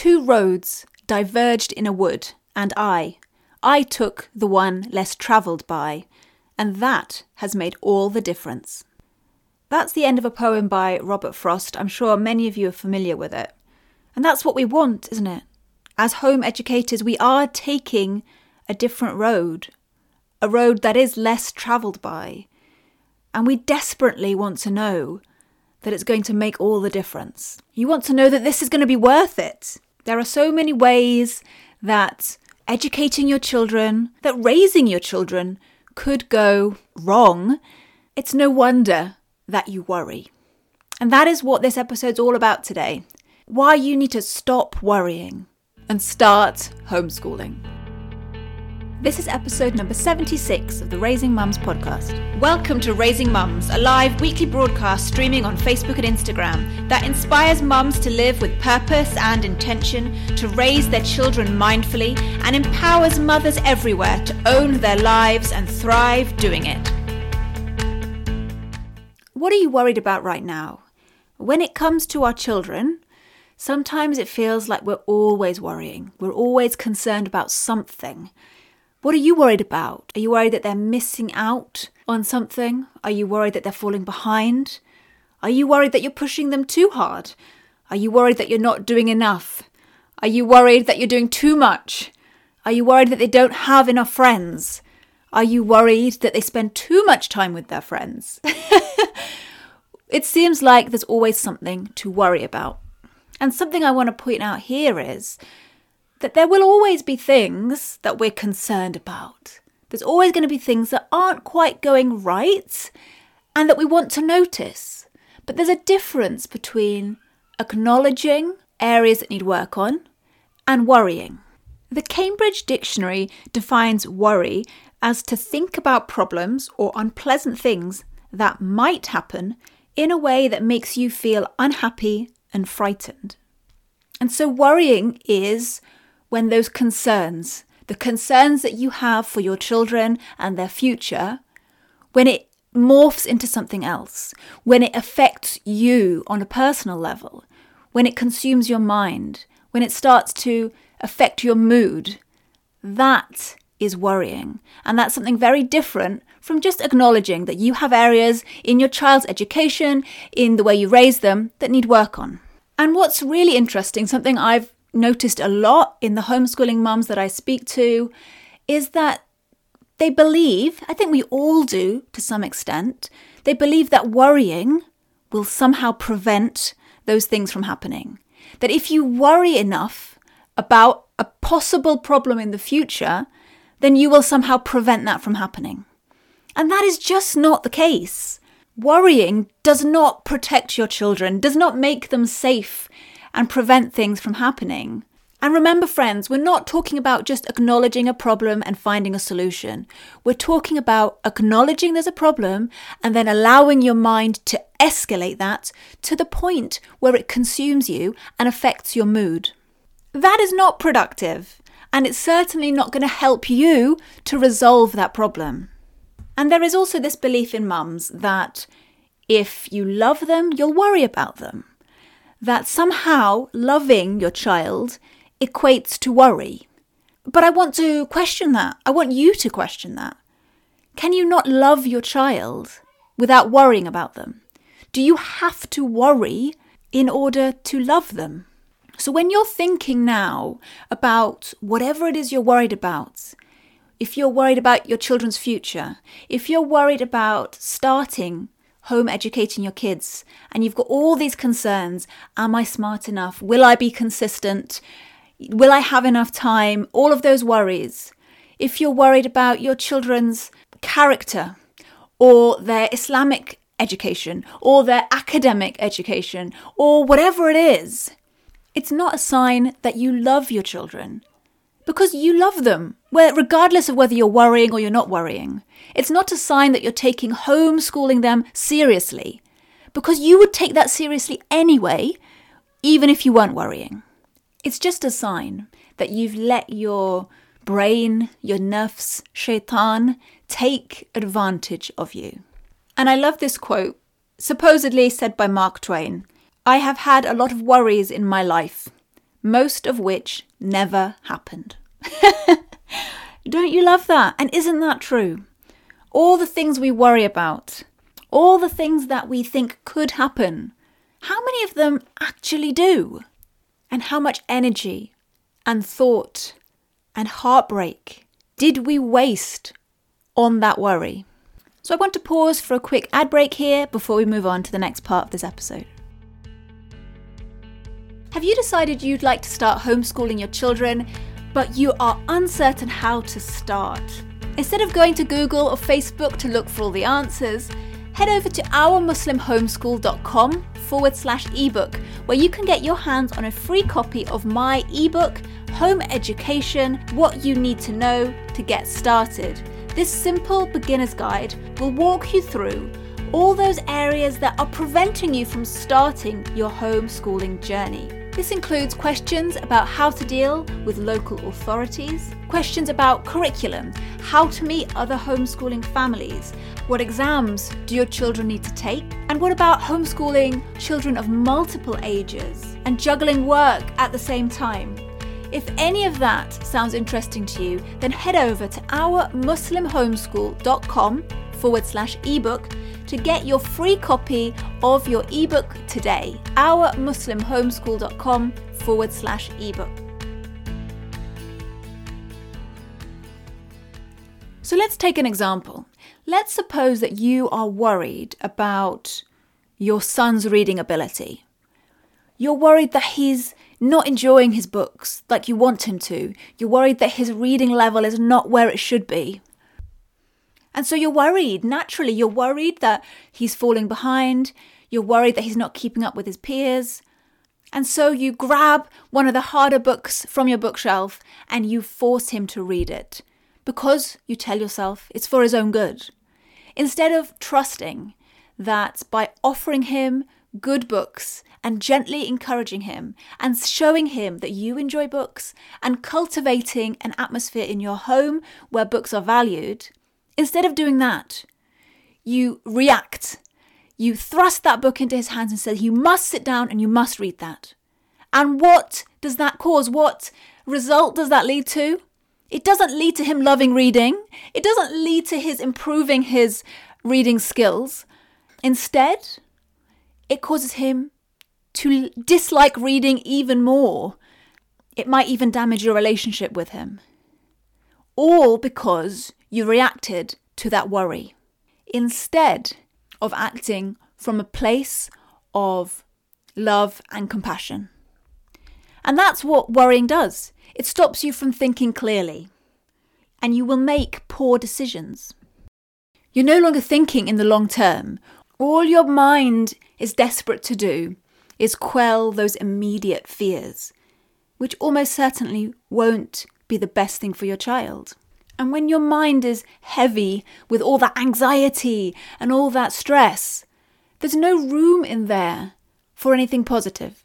Two roads diverged in a wood, and I, I took the one less travelled by, and that has made all the difference. That's the end of a poem by Robert Frost. I'm sure many of you are familiar with it. And that's what we want, isn't it? As home educators, we are taking a different road, a road that is less travelled by. And we desperately want to know that it's going to make all the difference. You want to know that this is going to be worth it. There are so many ways that educating your children, that raising your children could go wrong. It's no wonder that you worry. And that is what this episode's all about today. Why you need to stop worrying and start homeschooling. This is episode number 76 of the Raising Mums podcast. Welcome to Raising Mums, a live weekly broadcast streaming on Facebook and Instagram that inspires mums to live with purpose and intention, to raise their children mindfully, and empowers mothers everywhere to own their lives and thrive doing it. What are you worried about right now? When it comes to our children, sometimes it feels like we're always worrying. We're always concerned about something. What are you worried about? Are you worried that they're missing out on something? Are you worried that they're falling behind? Are you worried that you're pushing them too hard? Are you worried that you're not doing enough? Are you worried that you're doing too much? Are you worried that they don't have enough friends? Are you worried that they spend too much time with their friends? it seems like there's always something to worry about. And something I want to point out here is that there will always be things that we're concerned about. There's always going to be things that aren't quite going right and that we want to notice. But there's a difference between acknowledging areas that need work on and worrying. The Cambridge Dictionary defines worry as to think about problems or unpleasant things that might happen in a way that makes you feel unhappy and frightened. And so worrying is when those concerns, the concerns that you have for your children and their future, when it morphs into something else, when it affects you on a personal level, when it consumes your mind, when it starts to affect your mood, that is worrying. And that's something very different from just acknowledging that you have areas in your child's education, in the way you raise them, that need work on. And what's really interesting, something I've noticed a lot in the homeschooling mums that I speak to is that they believe, I think we all do to some extent, they believe that worrying will somehow prevent those things from happening. That if you worry enough about a possible problem in the future, then you will somehow prevent that from happening. And that is just not the case. Worrying does not protect your children, does not make them safe and prevent things from happening. And remember, friends, we're not talking about just acknowledging a problem and finding a solution. We're talking about acknowledging there's a problem and then allowing your mind to escalate that to the point where it consumes you and affects your mood. That is not productive, and it's certainly not going to help you to resolve that problem. And there is also this belief in mums that if you love them, you'll worry about them that somehow loving your child equates to worry. But I want to question that. I want you to question that. Can you not love your child without worrying about them? Do you have to worry in order to love them? So, when you're thinking now about whatever it is you're worried about, if you're worried about your children's future, if you're worried about starting home educating your kids and you've got all these concerns am I smart enough? Will I be consistent? Will I have enough time? All of those worries. If you're worried about your children's character or their Islamic education or their academic education or whatever it is, it's not a sign that you love your children because you love them, where, regardless of whether you're worrying or you're not worrying. It's not a sign that you're taking homeschooling them seriously, because you would take that seriously anyway, even if you weren't worrying. It's just a sign that you've let your brain, your nafs, shaitan, take advantage of you. And I love this quote, supposedly said by Mark Twain I have had a lot of worries in my life, most of which never happened. Don't you love that? And isn't that true? All the things we worry about, all the things that we think could happen, how many of them actually do? And how much energy and thought and heartbreak did we waste on that worry? So I want to pause for a quick ad break here before we move on to the next part of this episode. Have you decided you'd like to start homeschooling your children, but you are uncertain how to start? Instead of going to Google or Facebook to look for all the answers, head over to ourmuslimhomeschool.com forward slash ebook, where you can get your hands on a free copy of my ebook, Home Education What You Need to Know to Get Started. This simple beginner's guide will walk you through all those areas that are preventing you from starting your homeschooling journey. This includes questions about how to deal with local authorities, questions about curriculum, how to meet other homeschooling families, what exams do your children need to take, and what about homeschooling children of multiple ages and juggling work at the same time. If any of that sounds interesting to you, then head over to ourmuslimhomeschool.com forward slash ebook to get your free copy of your ebook today. Ourmuslimhomeschool.com forward slash ebook. So let's take an example. Let's suppose that you are worried about your son's reading ability. You're worried that he's not enjoying his books like you want him to. You're worried that his reading level is not where it should be. And so you're worried, naturally, you're worried that he's falling behind. You're worried that he's not keeping up with his peers. And so you grab one of the harder books from your bookshelf and you force him to read it because you tell yourself it's for his own good. Instead of trusting that by offering him good books and gently encouraging him and showing him that you enjoy books and cultivating an atmosphere in your home where books are valued, instead of doing that, you react. You thrust that book into his hands and say, You must sit down and you must read that. And what does that cause? What result does that lead to? It doesn't lead to him loving reading. It doesn't lead to his improving his reading skills. Instead, it causes him to dislike reading even more. It might even damage your relationship with him. All because you reacted to that worry instead of acting from a place of love and compassion. And that's what worrying does it stops you from thinking clearly, and you will make poor decisions. You're no longer thinking in the long term. All your mind is desperate to do is quell those immediate fears, which almost certainly won't be the best thing for your child. And when your mind is heavy with all that anxiety and all that stress, there's no room in there for anything positive.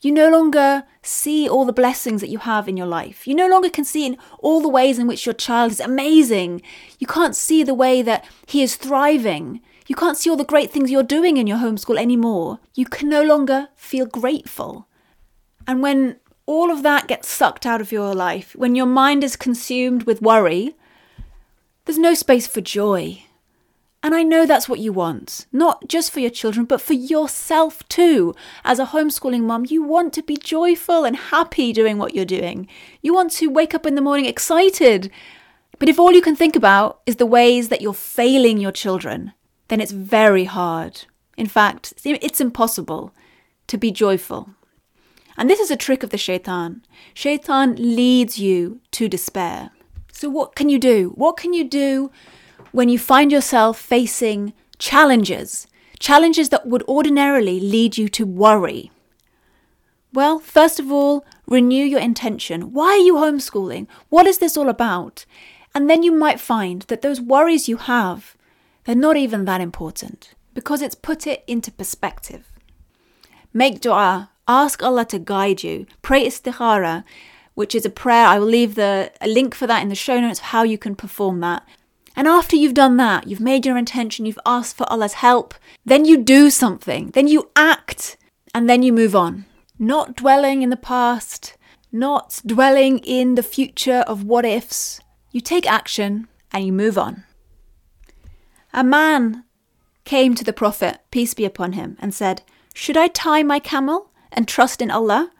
You no longer see all the blessings that you have in your life. You no longer can see in all the ways in which your child is amazing. You can't see the way that he is thriving. You can't see all the great things you're doing in your homeschool anymore. You can no longer feel grateful. And when all of that gets sucked out of your life, when your mind is consumed with worry, there's no space for joy. And I know that's what you want, not just for your children, but for yourself too. As a homeschooling mum, you want to be joyful and happy doing what you're doing. You want to wake up in the morning excited. But if all you can think about is the ways that you're failing your children, then it's very hard. In fact, it's impossible to be joyful. And this is a trick of the shaitan. Shaitan leads you to despair. So, what can you do? What can you do when you find yourself facing challenges? Challenges that would ordinarily lead you to worry. Well, first of all, renew your intention. Why are you homeschooling? What is this all about? And then you might find that those worries you have they're not even that important because it's put it into perspective. Make dua, ask Allah to guide you, pray istikhara, which is a prayer. I will leave the a link for that in the show notes of how you can perform that. And after you've done that, you've made your intention, you've asked for Allah's help, then you do something, then you act, and then you move on. not dwelling in the past, not dwelling in the future of what ifs. You take action and you move on. A man came to the Prophet, peace be upon him, and said, Should I tie my camel and trust in Allah,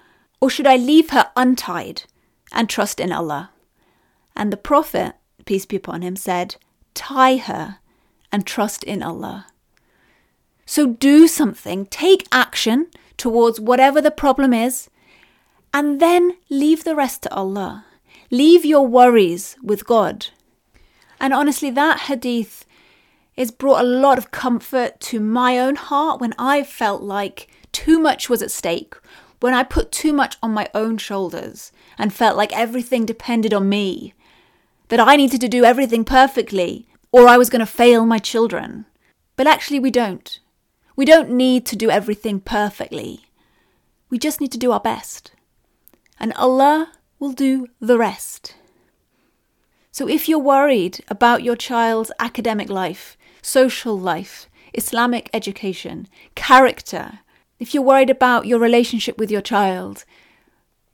or should I leave her untied and trust in Allah? And the Prophet, peace be upon him, said, Tie her and trust in Allah. So do something, take action towards whatever the problem is, and then leave the rest to Allah. Leave your worries with God. And honestly, that hadith has brought a lot of comfort to my own heart when I felt like too much was at stake, when I put too much on my own shoulders and felt like everything depended on me, that I needed to do everything perfectly or I was going to fail my children. But actually, we don't. We don't need to do everything perfectly. We just need to do our best. And Allah will do the rest. So if you're worried about your child's academic life, social life, Islamic education, character, if you're worried about your relationship with your child,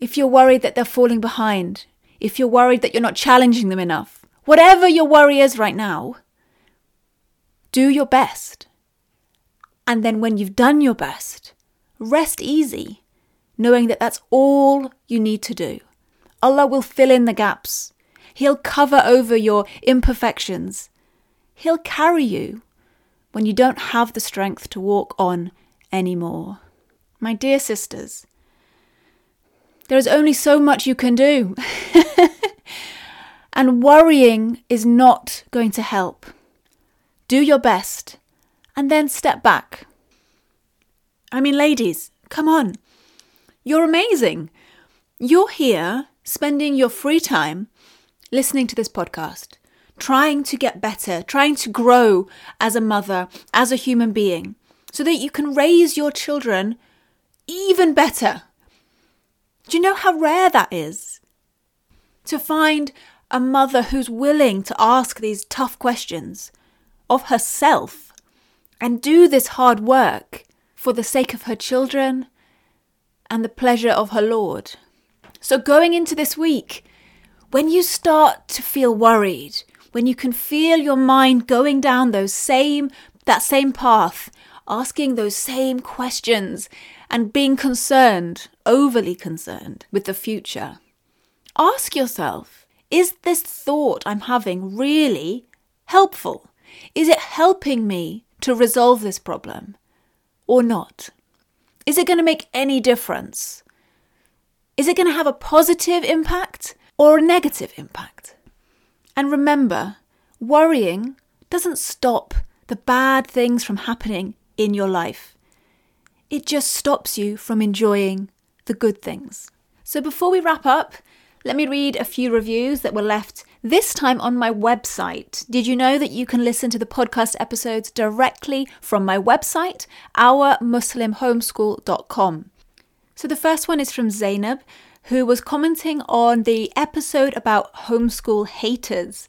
if you're worried that they're falling behind, if you're worried that you're not challenging them enough, whatever your worry is right now, do your best. And then when you've done your best, rest easy, knowing that that's all you need to do. Allah will fill in the gaps. He'll cover over your imperfections. He'll carry you when you don't have the strength to walk on anymore. My dear sisters, there is only so much you can do. and worrying is not going to help. Do your best and then step back. I mean, ladies, come on. You're amazing. You're here spending your free time listening to this podcast, trying to get better, trying to grow as a mother, as a human being, so that you can raise your children even better. Do you know how rare that is? To find a mother who's willing to ask these tough questions of herself and do this hard work for the sake of her children and the pleasure of her Lord. So, going into this week, when you start to feel worried, when you can feel your mind going down those same that same path, asking those same questions and being concerned, overly concerned with the future, ask yourself, is this thought I'm having really helpful? Is it helping me to resolve this problem or not? Is it going to make any difference? Is it going to have a positive impact or a negative impact? And remember, worrying doesn't stop the bad things from happening in your life. It just stops you from enjoying the good things. So before we wrap up, let me read a few reviews that were left this time on my website. Did you know that you can listen to the podcast episodes directly from my website, ourmuslimhomeschool.com? So the first one is from Zainab, who was commenting on the episode about homeschool haters.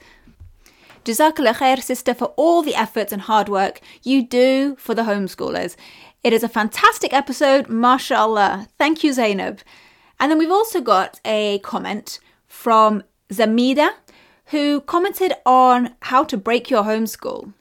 Jazakallah khair, sister, for all the efforts and hard work you do for the homeschoolers. It is a fantastic episode, mashallah. Thank you, Zainab. And then we've also got a comment from Zamida, who commented on how to break your homeschool.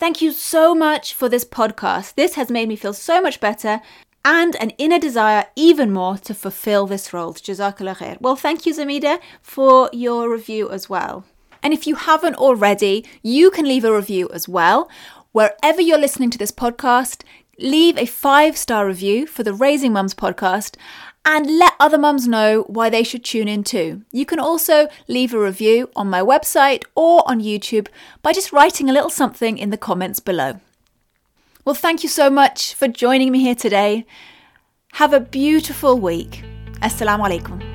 Thank you so much for this podcast. This has made me feel so much better and an inner desire even more to fulfill this role. Jazakallah khair. Well, thank you, Zamida, for your review as well. And if you haven't already, you can leave a review as well. Wherever you're listening to this podcast, leave a five star review for the Raising Mums podcast and let other mums know why they should tune in too. You can also leave a review on my website or on YouTube by just writing a little something in the comments below. Well, thank you so much for joining me here today. Have a beautiful week. Assalamu alaikum.